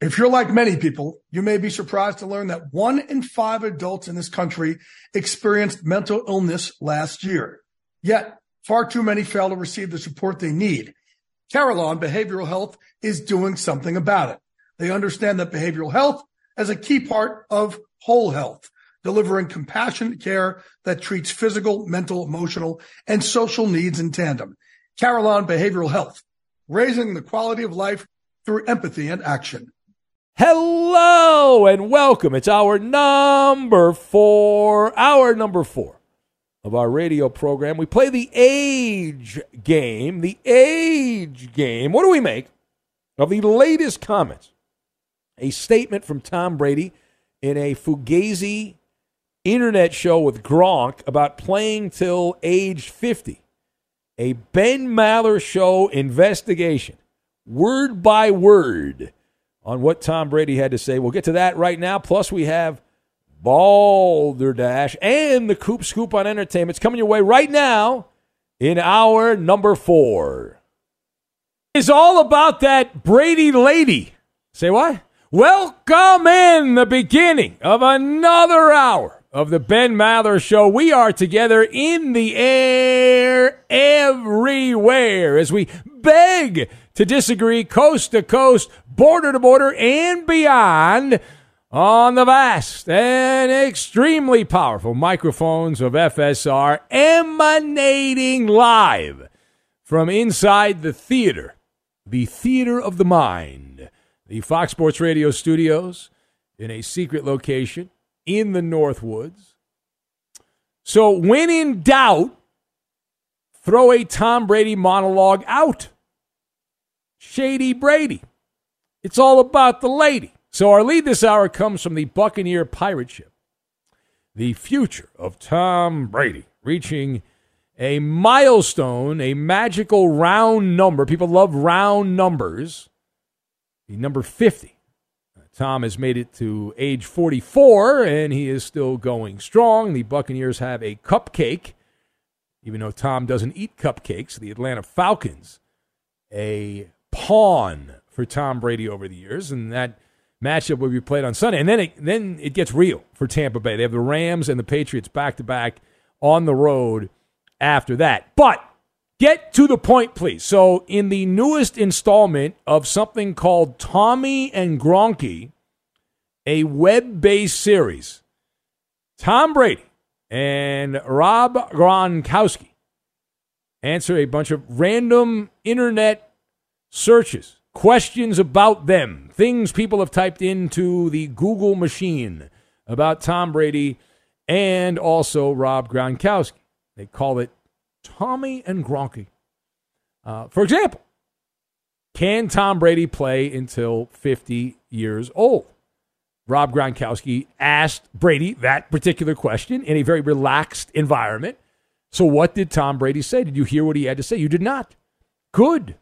If you're like many people, you may be surprised to learn that one in five adults in this country experienced mental illness last year. Yet far too many fail to receive the support they need. Carelon Behavioral Health is doing something about it. They understand that behavioral health is a key part of whole health, delivering compassionate care that treats physical, mental, emotional, and social needs in tandem. Carelon Behavioral Health, raising the quality of life through empathy and action. Hello and welcome. It's hour number four, hour number four of our radio program. We play the age game. The age game. What do we make of the latest comments? A statement from Tom Brady in a Fugazi internet show with Gronk about playing till age 50. A Ben Maller show investigation, word by word on what Tom Brady had to say. We'll get to that right now. Plus, we have Balderdash and the Coop Scoop on Entertainment. It's coming your way right now in hour number four. It's all about that Brady lady. Say what? Welcome in the beginning of another hour of the Ben Maller Show. We are together in the air everywhere as we beg to disagree coast to coast, border to border, and beyond on the vast and extremely powerful microphones of FSR emanating live from inside the theater, the theater of the mind, the Fox Sports Radio studios in a secret location in the Northwoods. So, when in doubt, throw a Tom Brady monologue out. Shady Brady. It's all about the lady. So our lead this hour comes from the Buccaneer pirate ship. The future of Tom Brady reaching a milestone, a magical round number. People love round numbers. The number 50. Tom has made it to age 44 and he is still going strong. The Buccaneers have a cupcake, even though Tom doesn't eat cupcakes. The Atlanta Falcons, a pawn for Tom Brady over the years, and that matchup will be played on Sunday. And then it, then it gets real for Tampa Bay. They have the Rams and the Patriots back to back on the road after that. But Get to the point, please. So, in the newest installment of something called Tommy and Gronky, a web based series, Tom Brady and Rob Gronkowski answer a bunch of random internet searches, questions about them, things people have typed into the Google machine about Tom Brady and also Rob Gronkowski. They call it Tommy and Gronky. Uh, for example, can Tom Brady play until 50 years old? Rob Gronkowski asked Brady that particular question in a very relaxed environment. So, what did Tom Brady say? Did you hear what he had to say? You did not. Good.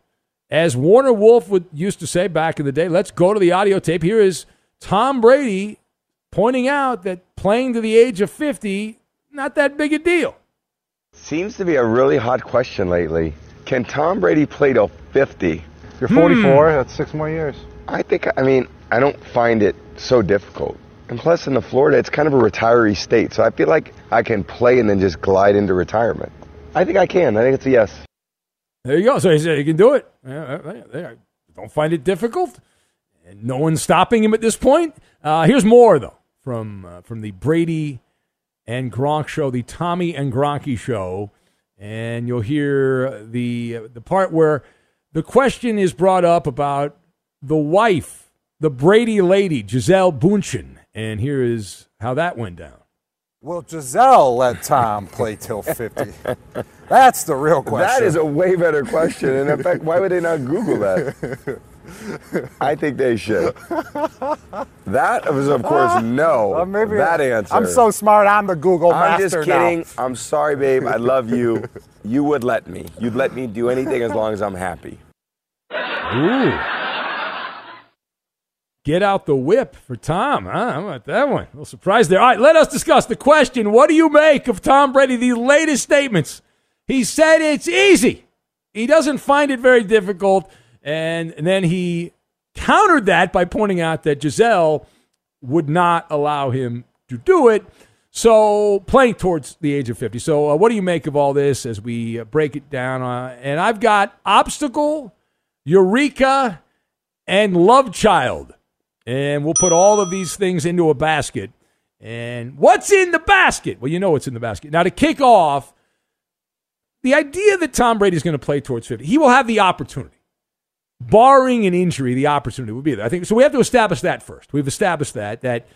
As Warner Wolf would used to say back in the day, let's go to the audio tape. Here is Tom Brady pointing out that playing to the age of 50, not that big a deal. Seems to be a really hot question lately. Can Tom Brady play till 50? You're 44, that's six more years. I think, I mean, I don't find it so difficult. And plus, in the Florida, it's kind of a retiree state, so I feel like I can play and then just glide into retirement. I think I can. I think it's a yes. There you go. So he said he can do it. Don't find it difficult. And no one's stopping him at this point. Uh, here's more though from uh, from the Brady and Gronk show, the Tommy and Gronky show, and you'll hear the the part where the question is brought up about the wife, the Brady lady, Gisele Bundchen, and here is how that went down. Will Gisele let Tom play till 50? That's the real question. That is a way better question. And in fact, why would they not Google that? I think they should. That was, of course, no. Uh, maybe that answer. I'm so smart. I'm the Google master. I'm just kidding. now. I'm sorry, babe. I love you. You would let me. You'd let me do anything as long as I'm happy. Ooh. Get out the whip for Tom. Huh? How about that one? A little surprised there. All right, let us discuss the question. What do you make of Tom Brady, the latest statements? He said it's easy. He doesn't find it very difficult. And, and then he countered that by pointing out that Gisele would not allow him to do it. So playing towards the age of 50. So uh, what do you make of all this as we uh, break it down? Uh, and I've got obstacle, eureka, and love child. And we'll put all of these things into a basket. And what's in the basket? Well, you know what's in the basket. Now, to kick off, the idea that Tom Brady is going to play towards 50, he will have the opportunity. Barring an injury, the opportunity would be there. I think so. We have to establish that first. We've established that that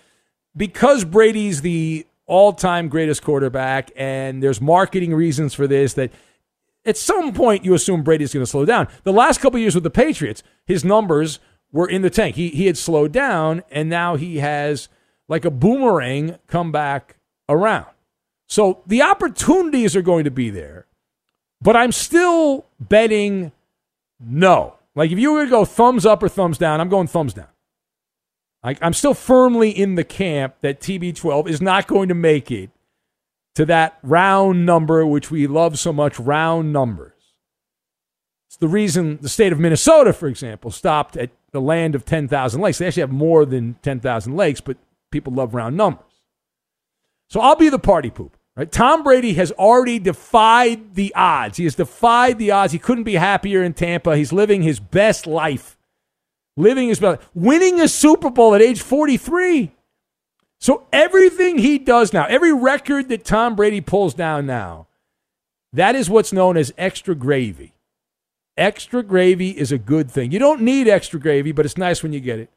because Brady's the all-time greatest quarterback, and there's marketing reasons for this. That at some point you assume Brady's going to slow down. The last couple years with the Patriots, his numbers were in the tank. He he had slowed down, and now he has like a boomerang come back around. So the opportunities are going to be there, but I'm still betting no. Like if you were to go thumbs up or thumbs down, I'm going thumbs down. Like I'm still firmly in the camp that TB12 is not going to make it to that round number, which we love so much, round numbers. It's the reason the state of Minnesota, for example, stopped at the land of 10,000 lakes. They actually have more than 10,000 lakes, but people love round numbers. So I'll be the party poop. Right? Tom Brady has already defied the odds. He has defied the odds. He couldn't be happier in Tampa. He's living his best life. Living his best winning a Super Bowl at age 43. So everything he does now, every record that Tom Brady pulls down now, that is what's known as extra gravy. Extra gravy is a good thing. You don't need extra gravy, but it's nice when you get it.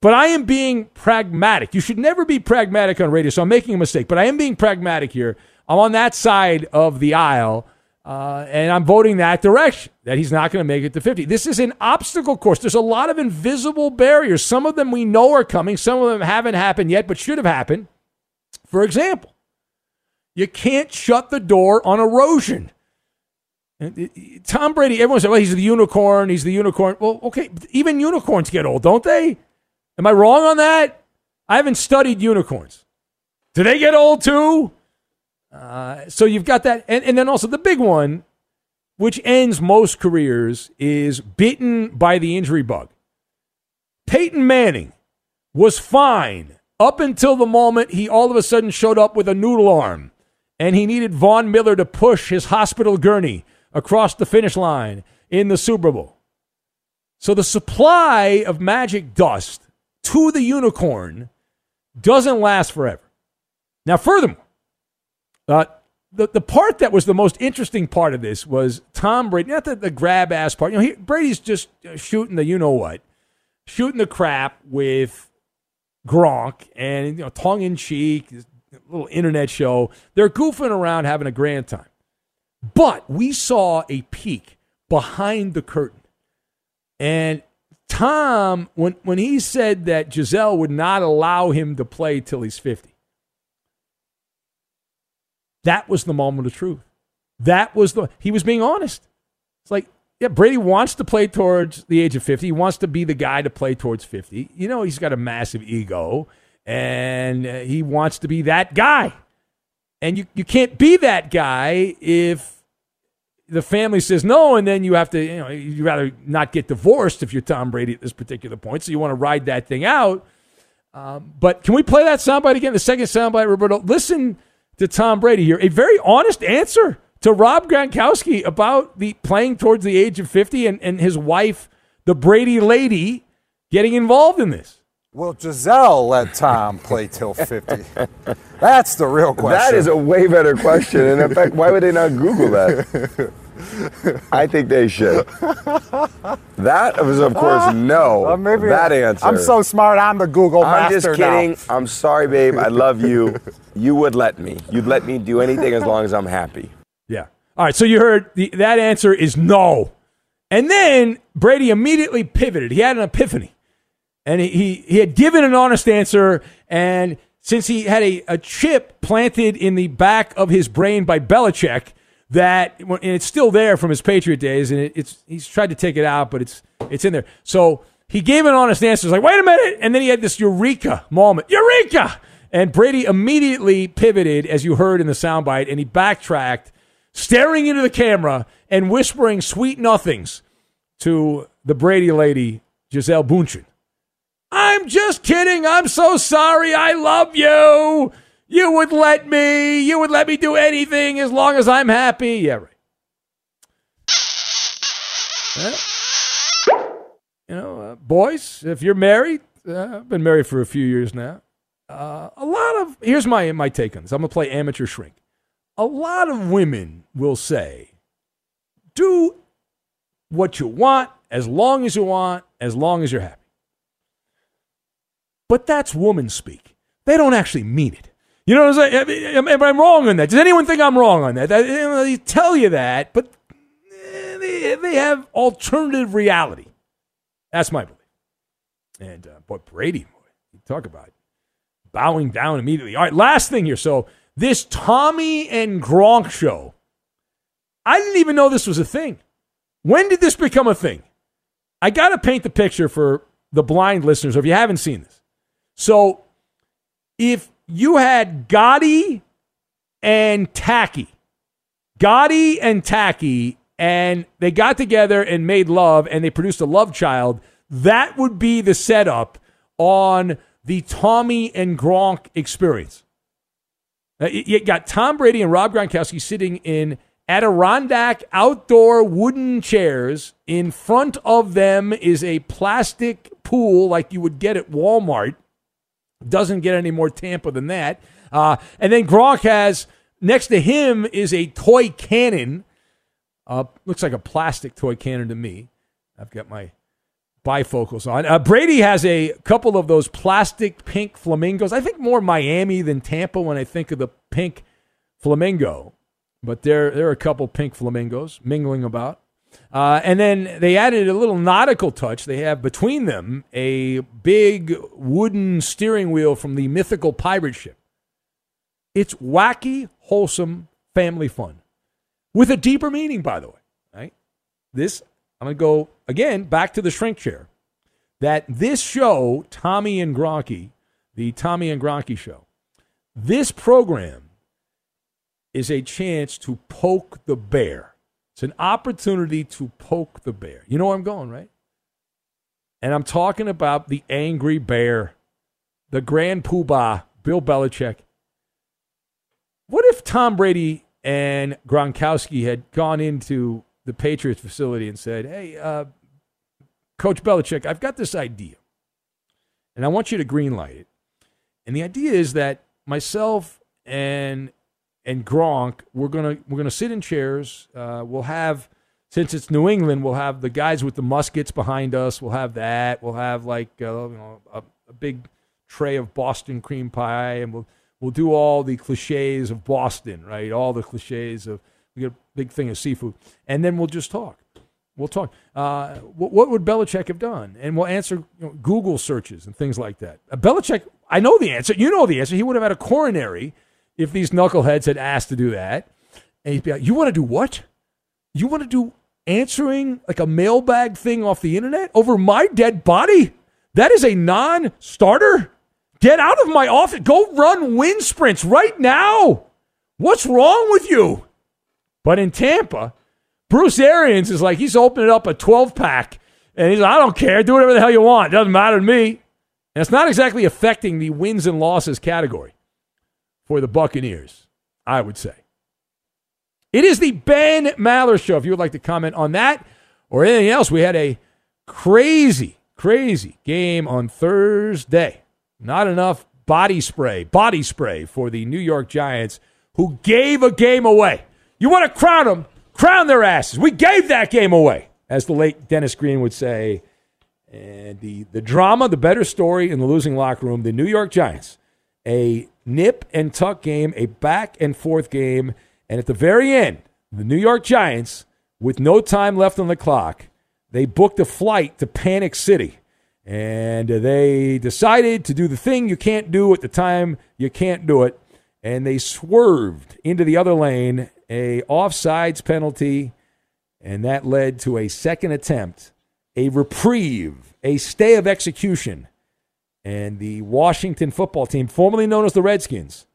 But I am being pragmatic. You should never be pragmatic on radio, so I'm making a mistake. But I am being pragmatic here. I'm on that side of the aisle, uh, and I'm voting that direction that he's not going to make it to 50. This is an obstacle course. There's a lot of invisible barriers. Some of them we know are coming, some of them haven't happened yet, but should have happened. For example, you can't shut the door on erosion. And Tom Brady, everyone said, well, he's the unicorn. He's the unicorn. Well, okay, even unicorns get old, don't they? Am I wrong on that? I haven't studied unicorns. Do they get old too? Uh, so you've got that. And, and then also the big one, which ends most careers, is bitten by the injury bug. Peyton Manning was fine up until the moment he all of a sudden showed up with a noodle arm and he needed Von Miller to push his hospital gurney across the finish line in the Super Bowl. So the supply of magic dust to the unicorn doesn't last forever. Now, furthermore, uh, the, the part that was the most interesting part of this was Tom Brady, not the, the grab ass part. You know, he, Brady's just shooting the you know what, shooting the crap with Gronk and you know tongue in cheek, little internet show. They're goofing around, having a grand time. But we saw a peek behind the curtain, and Tom, when when he said that Gisele would not allow him to play till he's fifty, that was the moment of truth. That was the he was being honest. It's like yeah, Brady wants to play towards the age of 50. He wants to be the guy to play towards 50. You know, he's got a massive ego and uh, he wants to be that guy. And you, you can't be that guy if the family says no, and then you have to, you know, you'd rather not get divorced if you're Tom Brady at this particular point. So you want to ride that thing out. Um, but can we play that soundbite again? The second soundbite, Roberto. Listen to Tom Brady here. A very honest answer to Rob Gronkowski about the playing towards the age of 50 and, and his wife, the Brady lady, getting involved in this. Will Gisele let Tom play till 50? That's the real question. That is a way better question. And in fact, why would they not Google that? I think they should. That was, of course, no. Uh, maybe that answer. I'm so smart. I'm the Google I'm master just kidding. now. I'm sorry, babe. I love you. You would let me. You'd let me do anything as long as I'm happy. Yeah. All right. So you heard the, that answer is no. And then Brady immediately pivoted. He had an epiphany. And he, he, had given an honest answer. And since he had a, a chip planted in the back of his brain by Belichick, that and it's still there from his Patriot days, and it, it's he's tried to take it out, but it's it's in there. So he gave an honest answer. He's like, wait a minute, and then he had this eureka moment, eureka, and Brady immediately pivoted, as you heard in the soundbite, and he backtracked, staring into the camera and whispering sweet nothings to the Brady lady, Gisele Bundchen. I'm just kidding. I'm so sorry. I love you. You would let me. You would let me do anything as long as I'm happy. Yeah, right. You know, uh, boys, if you're married, uh, I've been married for a few years now. Uh, a lot of here's my my take on this. I'm gonna play amateur shrink. A lot of women will say, "Do what you want as long as you want, as long as you're happy." But that's woman speak. They don't actually mean it. You know what I'm saying? Am, am I wrong on that? Does anyone think I'm wrong on that? They, tell you that, but eh, they, they have alternative reality. That's my belief. And uh, boy, Brady, talk about bowing down immediately. All right, last thing here. So this Tommy and Gronk show, I didn't even know this was a thing. When did this become a thing? I got to paint the picture for the blind listeners, if you haven't seen this. So if you had Gotti and Tacky, Gotti and Tacky, and they got together and made love and they produced a love child, that would be the setup on the Tommy and Gronk experience. Uh, You got Tom Brady and Rob Gronkowski sitting in Adirondack outdoor wooden chairs. In front of them is a plastic pool like you would get at Walmart. Doesn't get any more Tampa than that. Uh, and then Gronk has next to him is a toy cannon. Uh, looks like a plastic toy cannon to me. I've got my bifocals on. Uh, Brady has a couple of those plastic pink flamingos. I think more Miami than Tampa when I think of the pink flamingo. But there, there are a couple pink flamingos mingling about. Uh, and then they added a little nautical touch. They have between them a big wooden steering wheel from the mythical pirate ship. It's wacky, wholesome family fun with a deeper meaning, by the way. Right? This, I'm going to go again back to the shrink chair. That this show, Tommy and Gronky, the Tommy and Gronky show, this program is a chance to poke the bear. It's an opportunity to poke the bear. You know where I'm going, right? And I'm talking about the angry bear, the grand poobah, Bill Belichick. What if Tom Brady and Gronkowski had gone into the Patriots facility and said, "Hey, uh, Coach Belichick, I've got this idea, and I want you to greenlight it." And the idea is that myself and and Gronk, we're gonna we're gonna sit in chairs. Uh, we'll have since it's New England, we'll have the guys with the muskets behind us. We'll have that. We'll have like uh, you know a, a big tray of Boston cream pie, and we'll we'll do all the cliches of Boston, right? All the cliches of we get a big thing of seafood, and then we'll just talk. We'll talk. Uh, what, what, would Belichick have done? And we'll answer you know, Google searches and things like that. Uh, Belichick, I know the answer. You know the answer. He would have had a coronary if these knuckleheads had asked to do that. And he'd be like, "You want to do what? You want to do answering like a mailbag thing off the internet over my dead body? That is a non-starter." Get out of my office. Go run wind sprints right now. What's wrong with you? But in Tampa, Bruce Arians is like, he's opening up a 12 pack and he's like, I don't care. Do whatever the hell you want. It doesn't matter to me. And it's not exactly affecting the wins and losses category for the Buccaneers, I would say. It is the Ben Maller Show. If you would like to comment on that or anything else, we had a crazy, crazy game on Thursday. Not enough body spray, body spray for the New York Giants who gave a game away. You want to crown them? Crown their asses. We gave that game away, as the late Dennis Green would say. And the, the drama, the better story in the losing locker room, the New York Giants, a nip and tuck game, a back and forth game. And at the very end, the New York Giants, with no time left on the clock, they booked a flight to Panic City and they decided to do the thing you can't do at the time you can't do it. And they swerved into the other lane, a offsides penalty, and that led to a second attempt, a reprieve, a stay of execution. And the Washington football team, formerly known as the Redskins,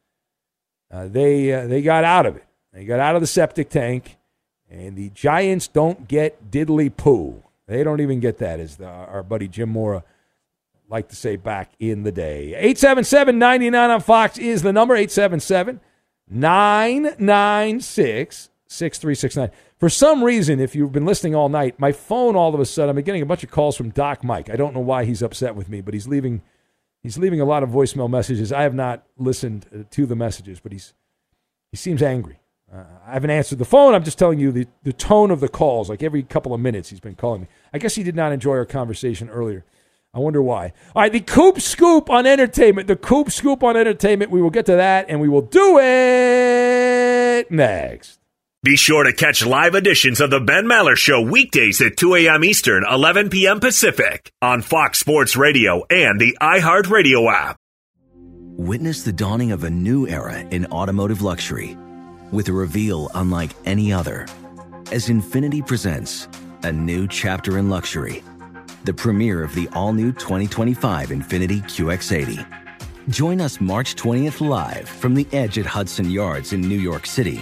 uh, they, uh, they got out of it. They got out of the septic tank, and the Giants don't get diddly poo. They don't even get that, as the, our buddy Jim Mora liked to say back in the day. 877 99 on Fox is the number 877 996 6369. For some reason, if you've been listening all night, my phone all of a sudden, I'm getting a bunch of calls from Doc Mike. I don't know why he's upset with me, but he's leaving. He's leaving a lot of voicemail messages. I have not listened to the messages, but he's he seems angry. Uh, I haven't answered the phone. I'm just telling you the, the tone of the calls. Like every couple of minutes, he's been calling me. I guess he did not enjoy our conversation earlier. I wonder why. All right, the Coop Scoop on entertainment. The Coop Scoop on entertainment. We will get to that, and we will do it next. Be sure to catch live editions of the Ben Maller Show weekdays at 2 a.m. Eastern, 11 p.m. Pacific on Fox Sports Radio and the iHeartRadio app. Witness the dawning of a new era in automotive luxury with a reveal unlike any other as Infiniti presents a new chapter in luxury, the premiere of the all new 2025 Infiniti QX80. Join us March 20th live from the edge at Hudson Yards in New York City,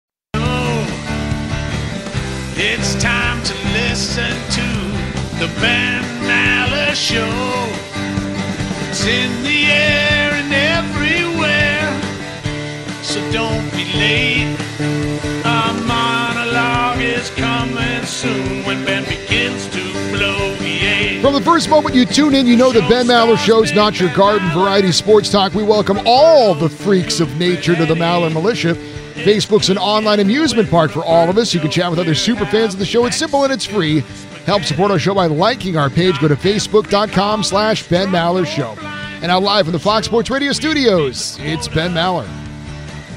It's time to listen to the Ben Maller Show. It's in the air and everywhere, so don't be late. Our monologue is coming soon when Ben begins to blow. From the first moment you tune in, you know the Ben Maller Show's not your garden variety sports talk. We welcome all the freaks of nature to the Maller Militia. Facebook's an online amusement park for all of us. You can chat with other super fans of the show. It's simple and it's free. Help support our show by liking our page. Go to facebook.com slash Ben Maller Show. And now live from the Fox Sports Radio studios, it's Ben Maller.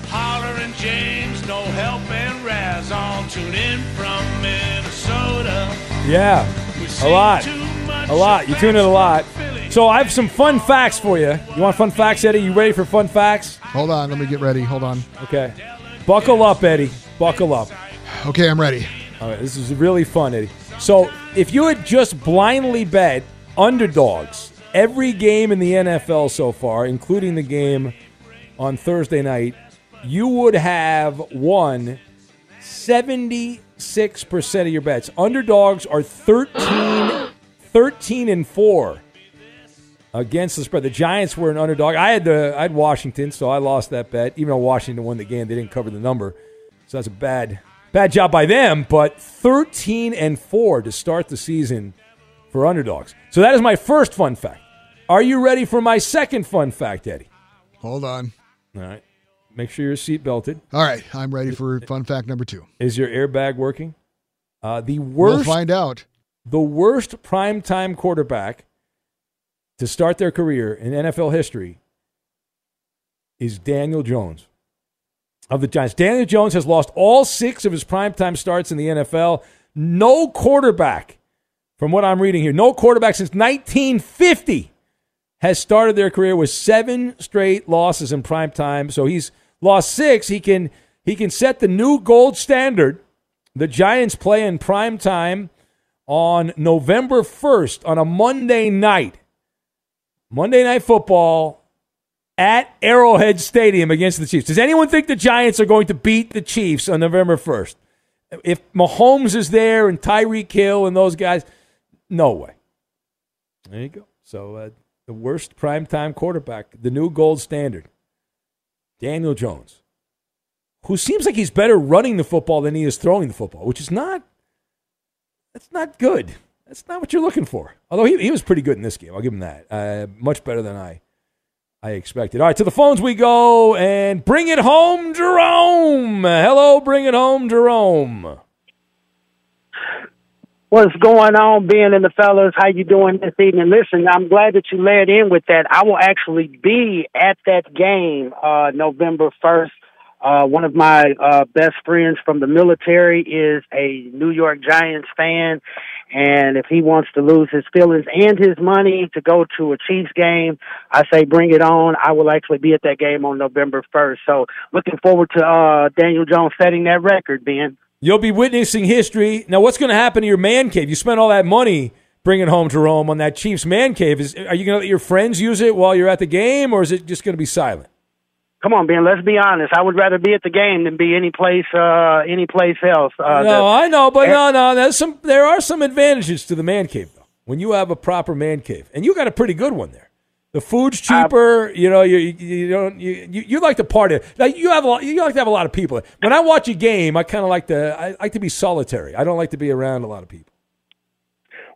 Holler and James, no help and Raz, all tune in from Minnesota. Yeah, a lot. A lot. You tune in a lot. So I have some fun facts for you. You want fun facts, Eddie? You ready for fun facts? Hold on, let me get ready. Hold on. Okay. Buckle up, Eddie. Buckle up. Okay, I'm ready. All right, this is really fun, Eddie. So, if you had just blindly bet underdogs every game in the NFL so far, including the game on Thursday night, you would have won 76% of your bets. Underdogs are 13, 13 and 4 against the spread. The Giants were an underdog. I had the I had Washington, so I lost that bet. Even though Washington won the game, they didn't cover the number, so that's a bad bad job by them. But thirteen and four to start the season for underdogs. So that is my first fun fact. Are you ready for my second fun fact, Eddie? Hold on. All right. Make sure you're seat belted. All right, I'm ready for fun fact number two. Is your airbag working? Uh, the worst. We'll find out. The worst primetime quarterback to start their career in NFL history is Daniel Jones of the Giants. Daniel Jones has lost all six of his primetime starts in the NFL. No quarterback, from what I'm reading here, no quarterback since 1950 has started their career with seven straight losses in primetime. So he's lost six. He can he can set the new gold standard The Giants play in prime time on November 1st on a Monday night. Monday Night Football at Arrowhead Stadium against the Chiefs. Does anyone think the Giants are going to beat the Chiefs on November 1st? If Mahomes is there and Tyreek Hill and those guys, no way. There you go. So uh, the worst primetime quarterback, the new gold standard, Daniel Jones, who seems like he's better running the football than he is throwing the football, which is not that's not good. That's not what you're looking for. Although he, he was pretty good in this game, I'll give him that. Uh, much better than I I expected. All right, to the phones we go and bring it home, Jerome. Hello, bring it home, Jerome. What's going on, being in the fellas? How you doing this evening? Listen, I'm glad that you led in with that. I will actually be at that game uh, November 1st. Uh, one of my uh, best friends from the military is a New York Giants fan, and if he wants to lose his feelings and his money to go to a Chiefs game, I say bring it on. I will actually be at that game on November 1st. So looking forward to uh, Daniel Jones setting that record, Ben. You'll be witnessing history. Now, what's going to happen to your man cave? You spent all that money bringing home Jerome on that Chiefs man cave. Is, are you going to let your friends use it while you're at the game, or is it just going to be silent? Come on, Ben. Let's be honest. I would rather be at the game than be any place, uh, any place else. Uh, no, I know, but no, no. There's some. There are some advantages to the man cave, though. When you have a proper man cave, and you got a pretty good one there. The food's cheaper. you know, you you don't you, you you like to party. Like you have a lot, you like to have a lot of people. When I watch a game, I kind of like to I like to be solitary. I don't like to be around a lot of people.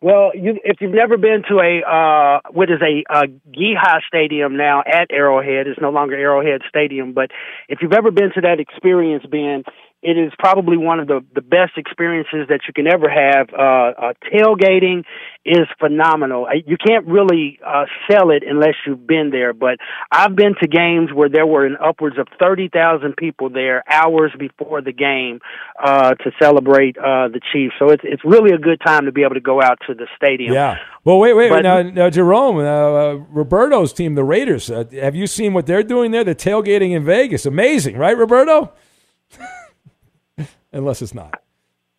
Well, you, if you've never been to a uh, what is a, a Geha Stadium now at Arrowhead, it's no longer Arrowhead Stadium. But if you've ever been to that experience, Ben, it is probably one of the, the best experiences that you can ever have. Uh, uh, tailgating is phenomenal. You can't really uh, sell it unless you've been there. But I've been to games where there were an upwards of thirty thousand people there hours before the game uh, to celebrate uh, the Chiefs. So it's it's really a good time to be able to go out to the stadium. Yeah. Well, wait, wait. But- now, now, Jerome, uh, uh, Roberto's team, the Raiders. Uh, have you seen what they're doing there? The tailgating in Vegas, amazing, right, Roberto? Unless it's not.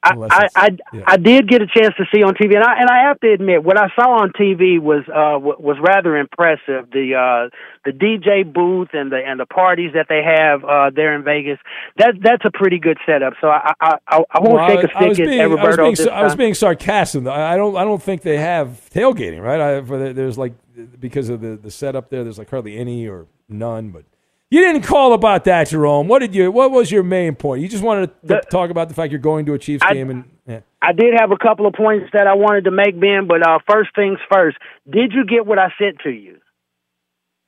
I, Unless I, it's- I, yeah. I did get a chance to see on TV, and I and I have to admit, what I saw on TV was uh w- was rather impressive. The uh the DJ booth and the and the parties that they have uh there in Vegas. That that's a pretty good setup. So I I I, I won't Well, take a I- I was stick being- at I was being, I was being sarcastic. I I don't. I don't think they have tailgating, right? I, there's like because of the the setup there. There's like hardly any or none. But you didn't call about that, Jerome. What did you? What was your main point? You just wanted to talk about the fact you're going to a Chiefs I- game and. Yeah. I did have a couple of points that I wanted to make, Ben. But uh first things first, did you get what I sent to you?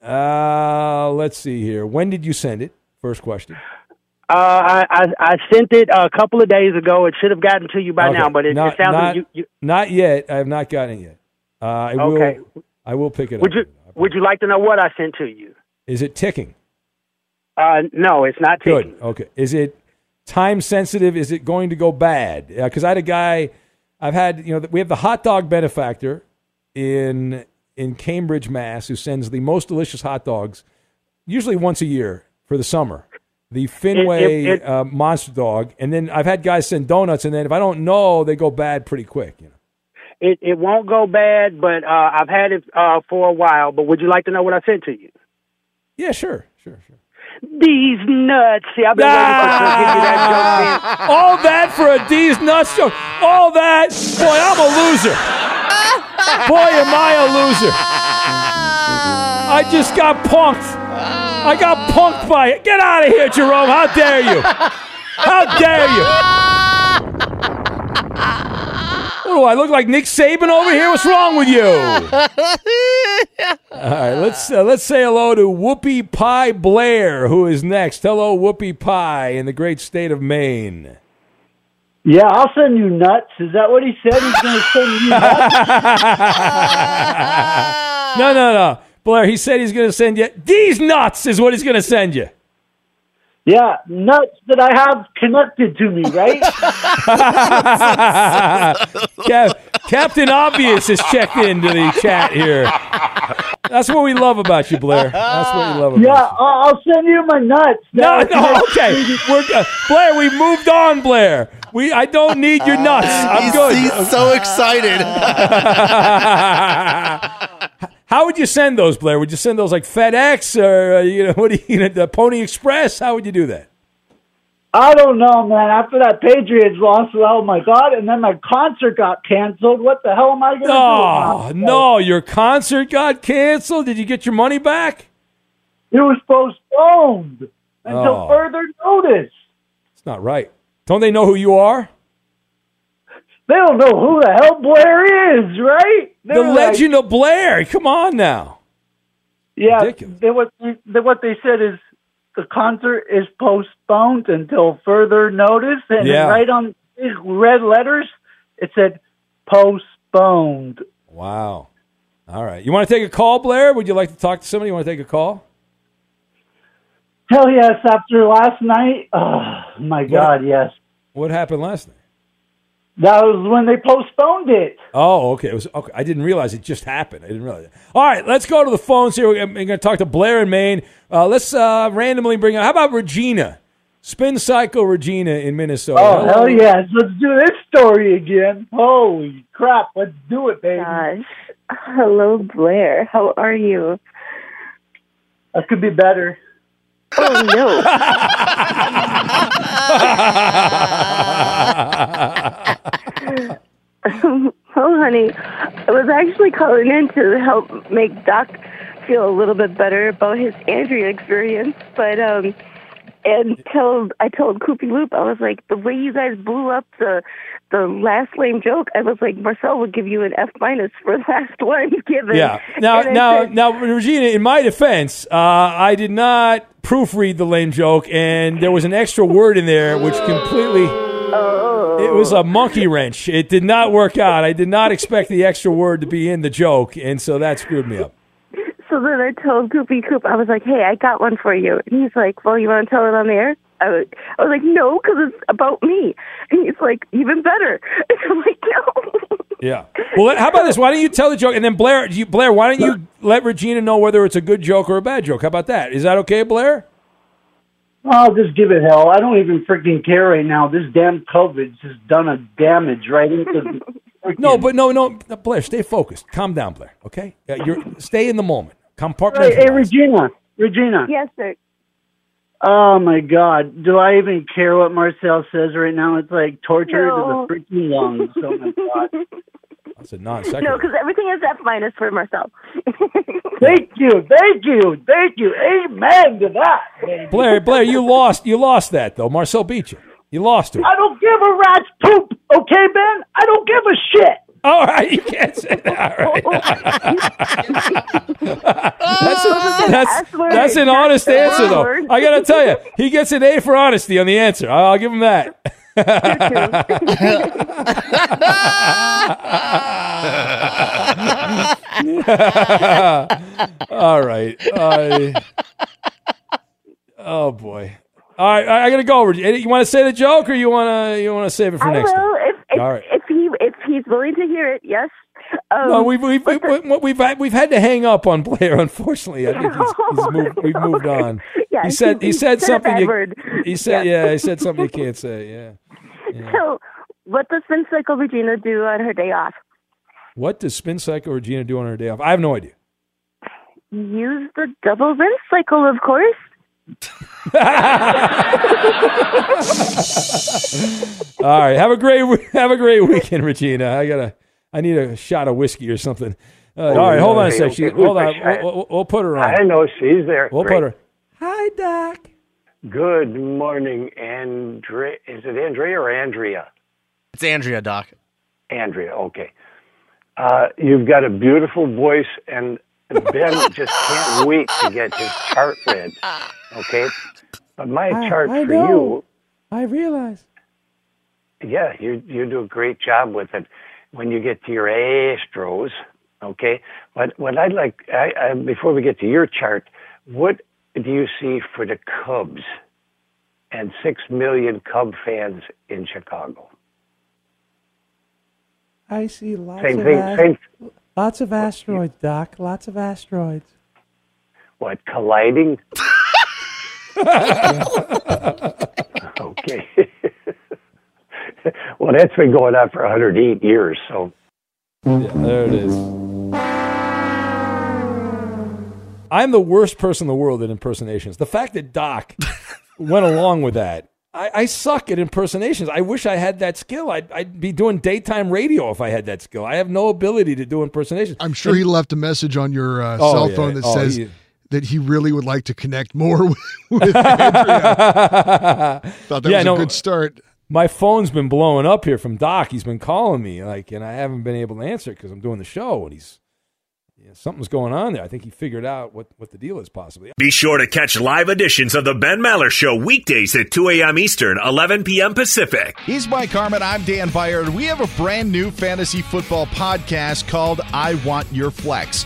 Uh, let's see here. When did you send it? First question. Uh, I, I I sent it a couple of days ago. It should have gotten to you by Okay. now, but it, not, it sounds not, like you, you not yet. I have not gotten it yet. Uh, I Okay. will. I will pick it would up. you would you like to know what I sent to you? Is it ticking? Uh, no, it's not ticking. Good. Okay. Is it time sensitive? Is it going to go bad? Because I had a guy. I've had you know we have the hot dog benefactor in in Cambridge, Mass, who sends the most delicious hot dogs, usually once a year for the summer. The Fenway it- uh, monster dog, and then I've had guys send donuts, and then if I don't know, they go bad pretty quick. You know. It it won't go bad, but uh, I've had it uh, for a while. But would you like to know what I sent to you? Yeah, sure, sure, sure. These nuts. See, I've been waiting for to give you that. Ah! All that for a D's nuts joke. All that. Boy, I'm a loser. Boy, am I a loser. I just got punked. I got punked by it. Get out of here, Jerome. How dare you? How dare you? What do I look like Nick Saban over here? What's wrong with you? All right, let's uh, let's say hello to Whoopie Pie Blair, who is next. Hello, Whoopie Pie, in the great state of Maine. Yeah, I'll send you nuts. Is that what he said? He's going to send you nuts? no, no, no. Blair, he said he's going to send you these nuts. Is what he's going to send you. Yeah, nuts that I have connected to me, right? Cap- Captain Obvious has checked into the chat here. That's what we love about you, Blair. That's what we love about Yeah, you. I'll I'll send you my nuts. No, no, okay. We're good. Blair, we moved on, Blair. We I don't need your nuts. I'm He's- good. he's so excited. How would you send those, Blair? Would you send those like FedEx or uh, you know what? Do you, know, the Pony Express? How would you do that? I don't know, man. After that Patriots loss, oh my god! And then my concert got canceled. What the hell am I gonna Oh do? Oh no, your concert got canceled. Did you get your money back? It was postponed until Oh. further notice. It's not right. Don't they know who you are? They don't know who the hell Blair is, right? The like- legend of Blair. Come on now. Yeah, they, what they, what they said is the concert is postponed until further notice, and Yeah. right on big red letters it said postponed. Wow. All right. You want to take a call, Blair? Would you like to talk to somebody? You want to take a call? Hell yes! After last night, oh my God, yes. What happened last night? That was when they postponed it. Oh, okay. It was okay. I didn't realize it just happened. I didn't realize it. All right, let's go to the phones here. We're going to talk to Blair in Maine. Uh, let's uh, randomly bring up. How about Regina? Spin Cycle Regina in Minnesota. Oh Hello. hell yes! Let's do this story again. Holy crap! Let's do it, baby. Gosh. Hello, Blair. How are you? That could be better. Oh no. oh, honey. I was actually calling in to help make Doc feel a little bit better about his Andrea experience, but um and told I told Koopy Loop, I was like, the way you guys blew up the the last lame joke, I was like, Marcel would give you an F minus for the last one given. Yeah. Now, now, said, now, Regina. In my defense, uh, I did not proofread the lame joke, and there was an extra word in there which completely. It was a monkey wrench. It did not work out. I did not expect the extra word to be in the joke, and so that screwed me up. So then I told Koopy Coop, I was like, hey, I got one for you. And he's like, well, you want to tell it on the air? I was, I was like, no, because it's about me. And he's like, even better. And I'm like, no. Yeah. Well, how about this? Why don't you tell the joke, and then Blair, you, Blair, why don't you let Regina know whether it's a good joke or a bad joke? How about that? Is that okay, Blair? I'll just give it hell. I don't even freaking care right now. This damn COVID's just done a damage right into. The No, but no, no, no, Blair, stay focused. Calm down, Blair. Okay, uh, you're stay in the moment. Hey, Compartmentalize. hey, Regina, Regina. Yes, sir. Oh my God, do I even care what Marcel says right now? It's like torture No. to the freaking lungs. Oh my God. That's a non No, because everything is F minus for Marcel. Thank you, thank you, thank you. Amen to that. baby. Blair, Blair, you lost. You lost that though. Marcel beat you. You lost to. I don't give a rat's poop, okay, Ben? I don't give a shit. All right, you can't say that. All right. that's, a, oh, that's, that's an honest answer, though. I got to tell you, he gets an A for honesty on the answer. I'll, I'll give him that. All right. I- oh boy. All right, I, I gotta go. Over. You want to say the joke, or you want to you want to save it for I next time? will if if, All right. if he if he's willing to hear it. Yes. Um, no, we've we've, we've, we've had we've had to hang up on Blair. Unfortunately, I think he's, he's moved, we've moved on. Yeah, he said he- he, said said something. you. He said Yeah. yeah. He said something you can't say. Yeah. So, what does Spin Cycle Regina do on her day off? What does Spin Cycle Regina do on her day off? I have no idea. Use the double rinse cycle, of course. All right. Have a great have a great weekend, Regina. I gotta. I need a shot of whiskey or something. Uh, all right. Hold on a Okay, sec. She, hold on. We'll, we'll, we'll put her on. I know she's there. We'll Great. put her. Hi, Doc. Good morning, Andre. Is it Andrea or Andrea? It's Andrea, Doc. Andrea. Okay. Uh, you've got a beautiful voice, and Ben just can't wait to get his chart read. Okay. But my I- chart I for know. I realize. yeah, you you do a great job with it. When you get to your Astros, okay. But what I'd like, I, I, before we get to your chart, what do you see for the Cubs and six million Cub fans in Chicago? I see lots Same of thing. ass- Same. Lots of asteroids, Doc. Lots of asteroids. What colliding? okay. well, that's been going on for 108 years. So Yeah, there it is. I'm the worst person in the world at impersonations. The fact that Doc went along with that, I, I suck at impersonations. I wish I had that skill. I'd, I'd be doing daytime radio if I had that skill. I have no ability to do impersonations. I'm sure he left a message on your uh, Oh, cell yeah. phone that Oh, says he- that he really would like to connect more with, with Andrea. Thought that Yeah, was no, a good start. My phone's been blowing up here from Doc. He's been calling me, like, and I haven't been able to answer because I'm doing the show, and he's yeah, something's going on there. I think he figured out what, what the deal is, possibly. Be sure to catch live editions of The Ben Maller Show weekdays at 2 a.m. Eastern, 11 p.m. Pacific. He's Mike Harmon. I'm Dan Byard. We have a brand new fantasy football podcast called I Want Your Flex.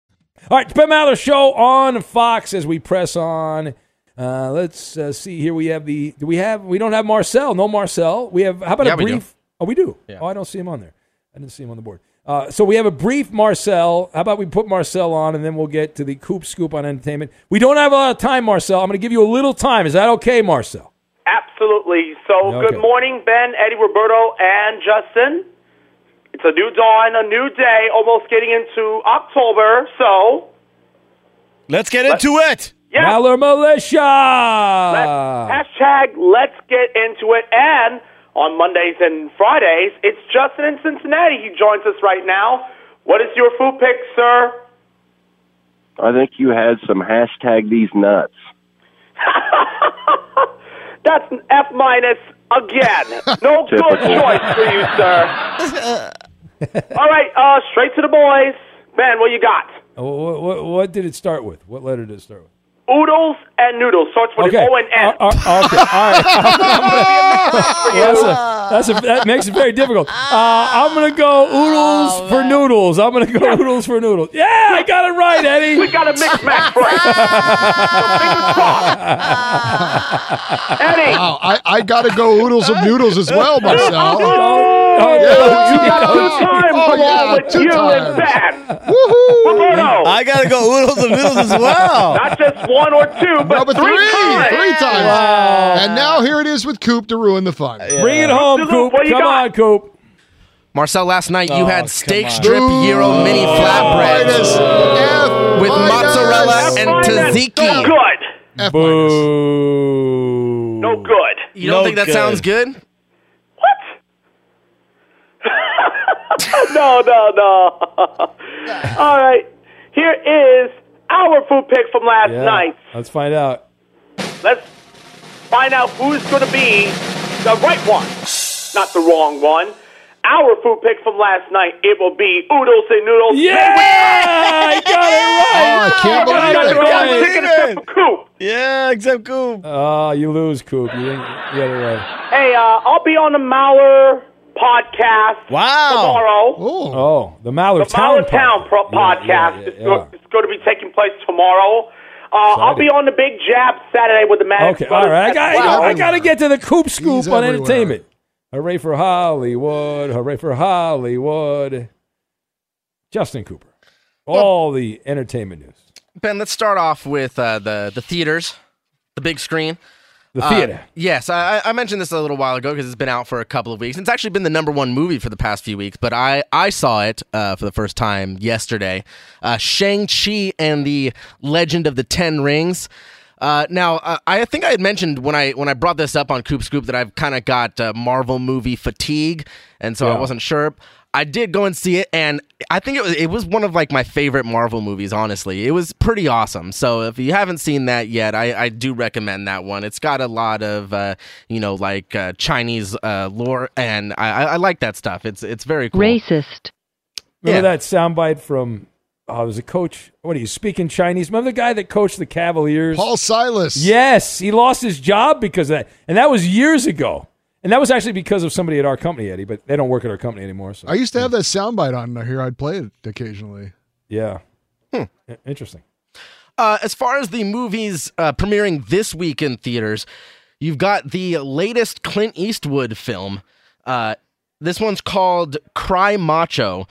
All right, Ben Maller Show on Fox as we press on. Uh, let's uh, see here. We have the. Do we have? We don't have Marcel. No Marcel. We have. How about Yeah, a we brief? Oh, we do. Oh, I don't see him on there. I didn't see him on the board. Uh, so we have a brief Marcel. How about we put Marcel on, and then we'll get to the Coop Scoop on entertainment. We don't have a lot of time, Marcel. I'm going to give you a little time. Is that okay, Marcel? Absolutely. So, Okay. good morning, Ben, Eddie, Roberto, and Justin. It's a new dawn, a new day, almost getting into October. So, Let's get into it. Yeah. Maller Militia. hashtag let's get into it. And on Mondays and Fridays, it's Justin in Cincinnati. He joins us right now. What is your food pick, sir? I think you had some hashtag these nuts. That's an F minus again. No good choice for you, sir. All right, uh, straight to the boys. Ben, what you got? What, what, what did it start with? What letter did it start with? Oodles and noodles. Starts with Okay. an O and N. Uh, uh, okay. All right. Well, that's a, that's a, that makes it very difficult. Uh, I'm going to go oodles for noodles. I'm going to go oodles for noodles. Yeah, I got it right, Eddie. We got a mix match Eddie. Wow, I, I got to go oodles of noodles as well, Marcel. Oh, you got two oh, times Oh, along yeah, with two you times. and Ben. Woohoo! I gotta go oodles and noodles as well. Not just one or two, but, No, but three, three, times. three times. Wow. And now here it is with Coop to ruin the fun. Bring it home, Coop. what you Come got? on, Coop. Marcel, last night you Oh, had steak on. strip gyro mini Minus flatbreads F with minus. mozzarella and Minus. No tzatziki. good. F minus. No good. You don't No think that good. sounds good? no, no, no. All right. Here is our food pick from last Yeah. night. Let's find out. Let's find out who's going to be the right one, not the wrong one. Our food pick from last night, it will be oodles and noodles. Yeah, I got it right. Oh, I can't You got believe the it. wrong Right. chicken except for Coop. Yeah, except Coop. Oh, you lose, Coop. You didn't you got it right. Hey, uh, I'll be on the Maller podcast Wow. tomorrow. Oh, Oh, the Mallard The Town Mauer Town pro- podcast yeah, yeah, is yeah. go- it's going to be taking place tomorrow. Uh, I'll be on the Big Jab Saturday with the Maddox Okay, all brothers right. I as got, well. I got to get to the Coop Scoop He's on everywhere. entertainment. Hooray for Hollywood! Hooray for Hollywood! Justin Cooper. All the entertainment news. Ben, let's start off with uh, the the theaters, the big screen. The Uh, theater. yes, I, I mentioned this a little while ago because it's been out for a couple of weeks. It's actually been the number one movie for the past few weeks, but I, I saw it uh, for the first time yesterday. Uh, Shang-Chi and the Legend of the Ten Rings. Uh, now, uh, I think I had mentioned when I when I brought this up on Coop Scoop that I've kind of got uh, Marvel movie fatigue, and so I wasn't sure. I did go and see it, and I think it was it was one of like my favorite Marvel movies. Honestly, it was pretty awesome. So if you haven't seen that yet, I, I do recommend that one. It's got a lot of uh, you know like uh, Chinese uh, lore, and I, I I like that stuff. It's it's very cool. Racist. Remember Yeah. that soundbite from? Oh, it was a coach. What are you speaking Chinese? Remember the guy that coached the Cavaliers? Paul Silas. Yes, he lost his job because of that, and that was years ago. And that was actually because of somebody at our company, Eddie. But they don't work at our company anymore. So I used to have that soundbite on here. I'd play it occasionally. yeah, Hmm. Interesting. Uh, as far as the movies uh, premiering this week in theaters, you've got the latest Clint Eastwood film. Uh, this one's called Cry Macho.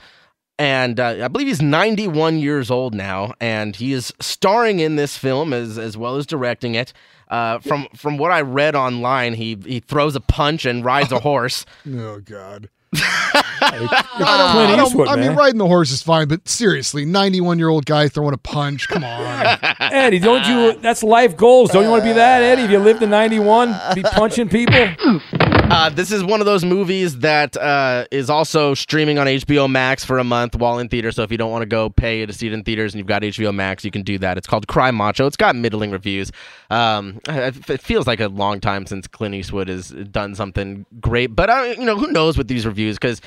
and uh, I believe he's 91 years old now, and he is starring in this film as as well as directing it. Uh, from from what I read online, he he throws a punch and rides a horse. Oh God. Clint I, don't- Eastwood, I mean, riding the horse is fine, but seriously, 91 year old guy throwing a punch. Come on. Eddie, don't you? That's life goals. Don't you want to be that, Eddie? If you lived to 91, be punching people. Uh, this is one of those movies that uh, is also streaming on HBO Max for a month while in theater. So if you don't want to go pay to see it in theaters and you've got HBO Max, you can do that. It's called Cry Macho. It's got middling reviews. Um, it it feels like a long time since Clint Eastwood has done something great, but uh, you know who knows with these reviews because.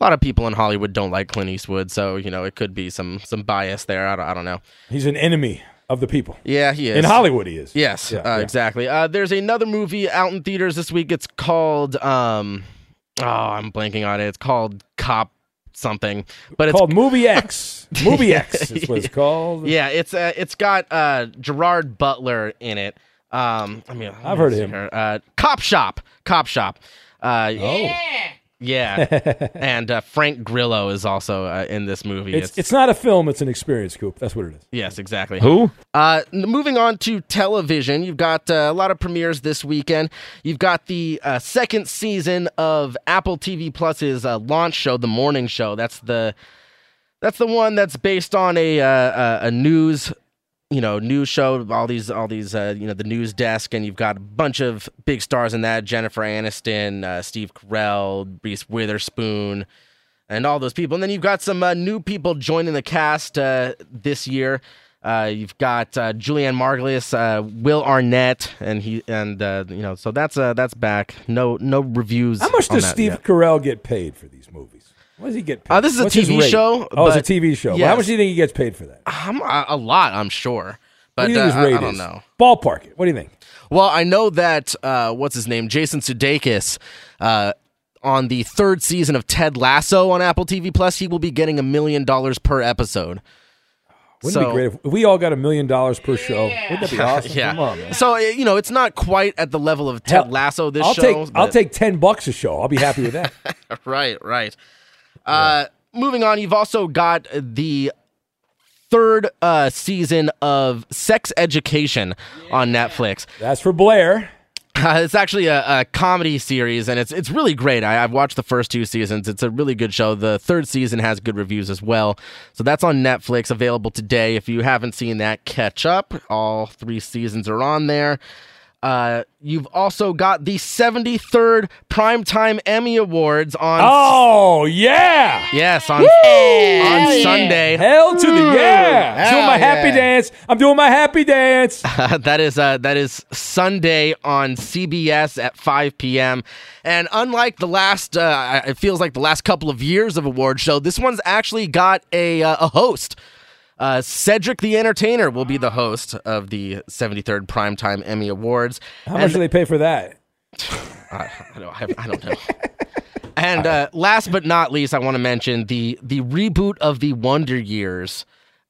A lot of people in Hollywood don't like Clint Eastwood, so you know it could be some some bias there. I don't, I don't know. He's an enemy of the people. Yeah, he is. In Hollywood, he is. Yes, Yeah, uh, yeah. exactly. Uh, there's another movie out in theaters this week. It's called um, oh, I'm blanking on it. It's called Cop something, but it's called Movie X. Movie X is what it's called. Yeah, it's uh, it's got uh, Gerard Butler in it. Um, I mean, I've heard of him. see here. Uh, Cop Shop, Cop Shop. Uh, Oh. yeah, and uh, Frank Grillo is also uh, in this movie. It's, it's not a film, it's an experience, Coop. That's what it is. Yes, exactly. Who? Uh, moving on to television, you've got uh, a lot of premieres this weekend. You've got the uh, second season of Apple TV Plus's uh, launch show, The Morning Show. That's the that's the one that's based on a uh, a, a news you know news show all these all these uh, you know the news desk and you've got a bunch of big stars in that jennifer aniston uh, steve carell reese witherspoon and all those people and then you've got some uh, new people joining the cast uh, this year uh, you've got uh, Julianne Margulies, uh, Will Arnett, and he and uh, you know, so that's uh, that's back. No no reviews. How much does Steve yet. Carell get paid for these? What does he get paid? Uh, this is a What's his TV show, Oh, it's a TV show. Yes. how much do you think he gets paid for that? Um, a, a lot, I'm sure. But what do you think uh, his rate I, I don't is? know. Ballpark it. What do you think? Well, I know that uh, what's his name, Jason Sudeikis, uh, on the third season of Ted Lasso on Apple TV Plus, he will be getting a million dollars per episode. Wouldn't it be great if, if we all got a million dollars per show? Yeah. Wouldn't that be awesome? yeah. Come on, man. So uh, you know, it's not quite at the level of Ted Hell, Lasso. This I'll show, take I'll take ten bucks a show. I'll be happy with that. right, right. Uh, moving on, you've also got the third uh, season of Sex Education on Netflix. That's for Blair. Uh, it's actually a, a comedy series, and it's it's really great. I, I've watched the first two seasons. It's a really good show. The third season has good reviews as well. So that's on Netflix, available today. If you haven't seen that, catch up. All three seasons are on there. Uh, you've also got the 73rd Primetime Emmy Awards on. Oh yeah! Yes, on, Woo! on Hell yeah. Sunday. Hell to the yeah! doing my happy yeah. dance. I'm doing my happy dance. that is uh, that is Sunday on CBS at 5 p.m. And unlike the last, uh, it feels like the last couple of years of award show, this one's actually got a uh, a host. Uh, Cedric the Entertainer will be the host of the 73rd Primetime Emmy Awards. How much do they pay for that? I, I don't, I, I don't know. and uh, last but not least, I want to mention the the reboot of the Wonder Years.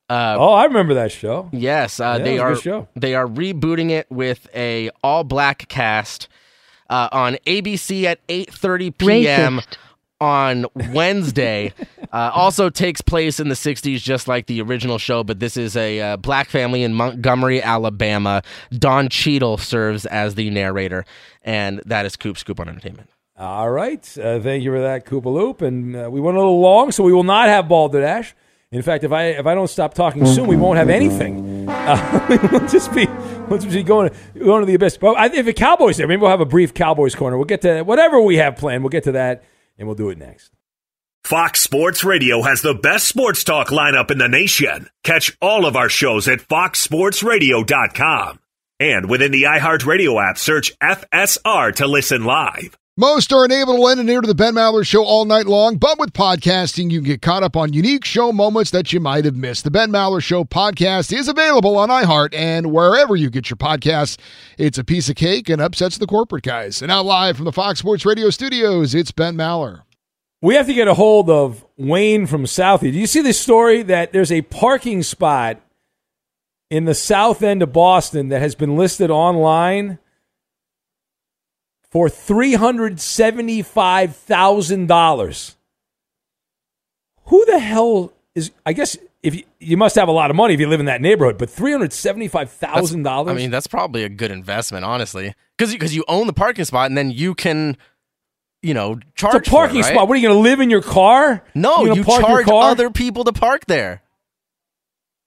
Uh, oh, I remember that show. Yes, uh, Yeah, they it was a are. show. They are rebooting it with a all black cast uh, on ABC at eight thirty p.m. Racist. on Wednesday. Uh, also takes place in the '60s, just like the original show, but this is a uh, black family in Montgomery, Alabama. Don Cheadle serves as the narrator, and that is Coop Scoop on Entertainment. All right. Uh, thank you for that, Koopa Loop. And uh, we went a little long, so we will not have Balderdash. In fact, if I if I don't stop talking soon, we won't have anything. Uh, we'll just be we'll just be going going to the abyss. But I, if the Cowboys there, maybe we'll have a brief Cowboys corner. We'll get to whatever we have planned. We'll get to that, and we'll do it next. Fox Sports Radio has the best sports talk lineup in the nation. Catch all of our shows at foxsportsradio.com. And within the iHeartRadio app, search FSR to listen live. Most are unable to lend an ear to the Ben Maller Show all night long, but with podcasting, you can get caught up on unique show moments that you might have missed. The Ben Maller Show podcast is available on iHeart and wherever you get your podcasts. It's a piece of cake and upsets the corporate guys. And now live from the Fox Sports Radio studios, it's Ben Maller. We have to get a hold of Wayne from Southie. Do you see this story that there's a parking spot in the south end of Boston that has been listed online for $375,000? Who the hell is? I guess if you, you must have a lot of money if you live in that neighborhood, but three hundred seventy-five thousand dollars. I mean, that's probably a good investment, honestly, because because you own the parking spot and then you can, you know, charge. it's a parking it, right? spot. What are you going to live in your car? No, you park your charge car? other people to park there.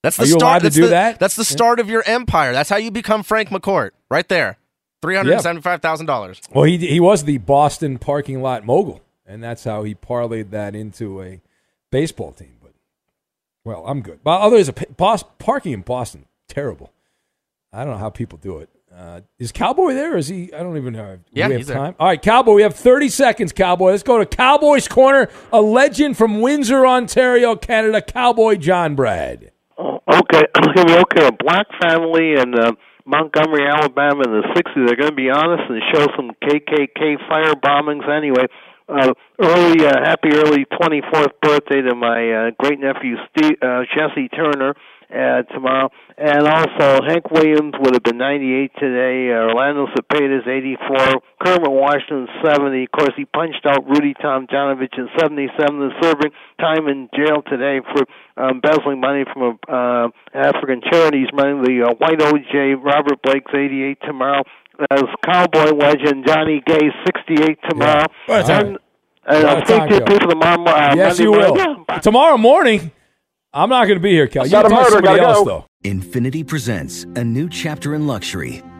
That's the Are you start. allowed to that's do the- that? That's the start of your empire. That's how you become Frank McCourt, right there. Three hundred seventy-five thousand dollars. Well, he he was the Boston parking lot mogul, and that's how he parlayed that into a baseball team. But well, I'm good. But others, Bos- parking in Boston terrible. I don't know how people do it. Uh, is Cowboy there? Or is he? I don't even know. Do Yeah, we have he's there. time. All right, Cowboy. We have 30 seconds. Cowboy. Let's go to Cowboys Corner. A legend from Windsor, Ontario, Canada. Cowboy John Brad. Okay, here okay. A black family in uh, Montgomery, Alabama, in the '60s. They're going to be honest and show some KKK fire bombings. Anyway, uh, early, uh, happy early 24th birthday to my uh, great nephew Steve, uh, Jesse Turner. Uh, tomorrow, and also Hank Williams would have been 98 today. Uh, Orlando Cepeda's 84. Kermit Washington 70. Of course, he punched out Rudy Tomjanovich in 77 and serving time in jail today for um, embezzling money from a uh, African charity. He's running the uh, White OJ. Robert Blake's 88 tomorrow. As Cowboy legend Johnny Gay 68 tomorrow. Well, and and I'll it's speak to Joe. people tomorrow. Uh, yes, Monday you morning. will. Tomorrow morning, I'm not going to be here, Cal. You Got a can talk to murder, somebody gotta else, go. though. Infiniti presents a new chapter in luxury,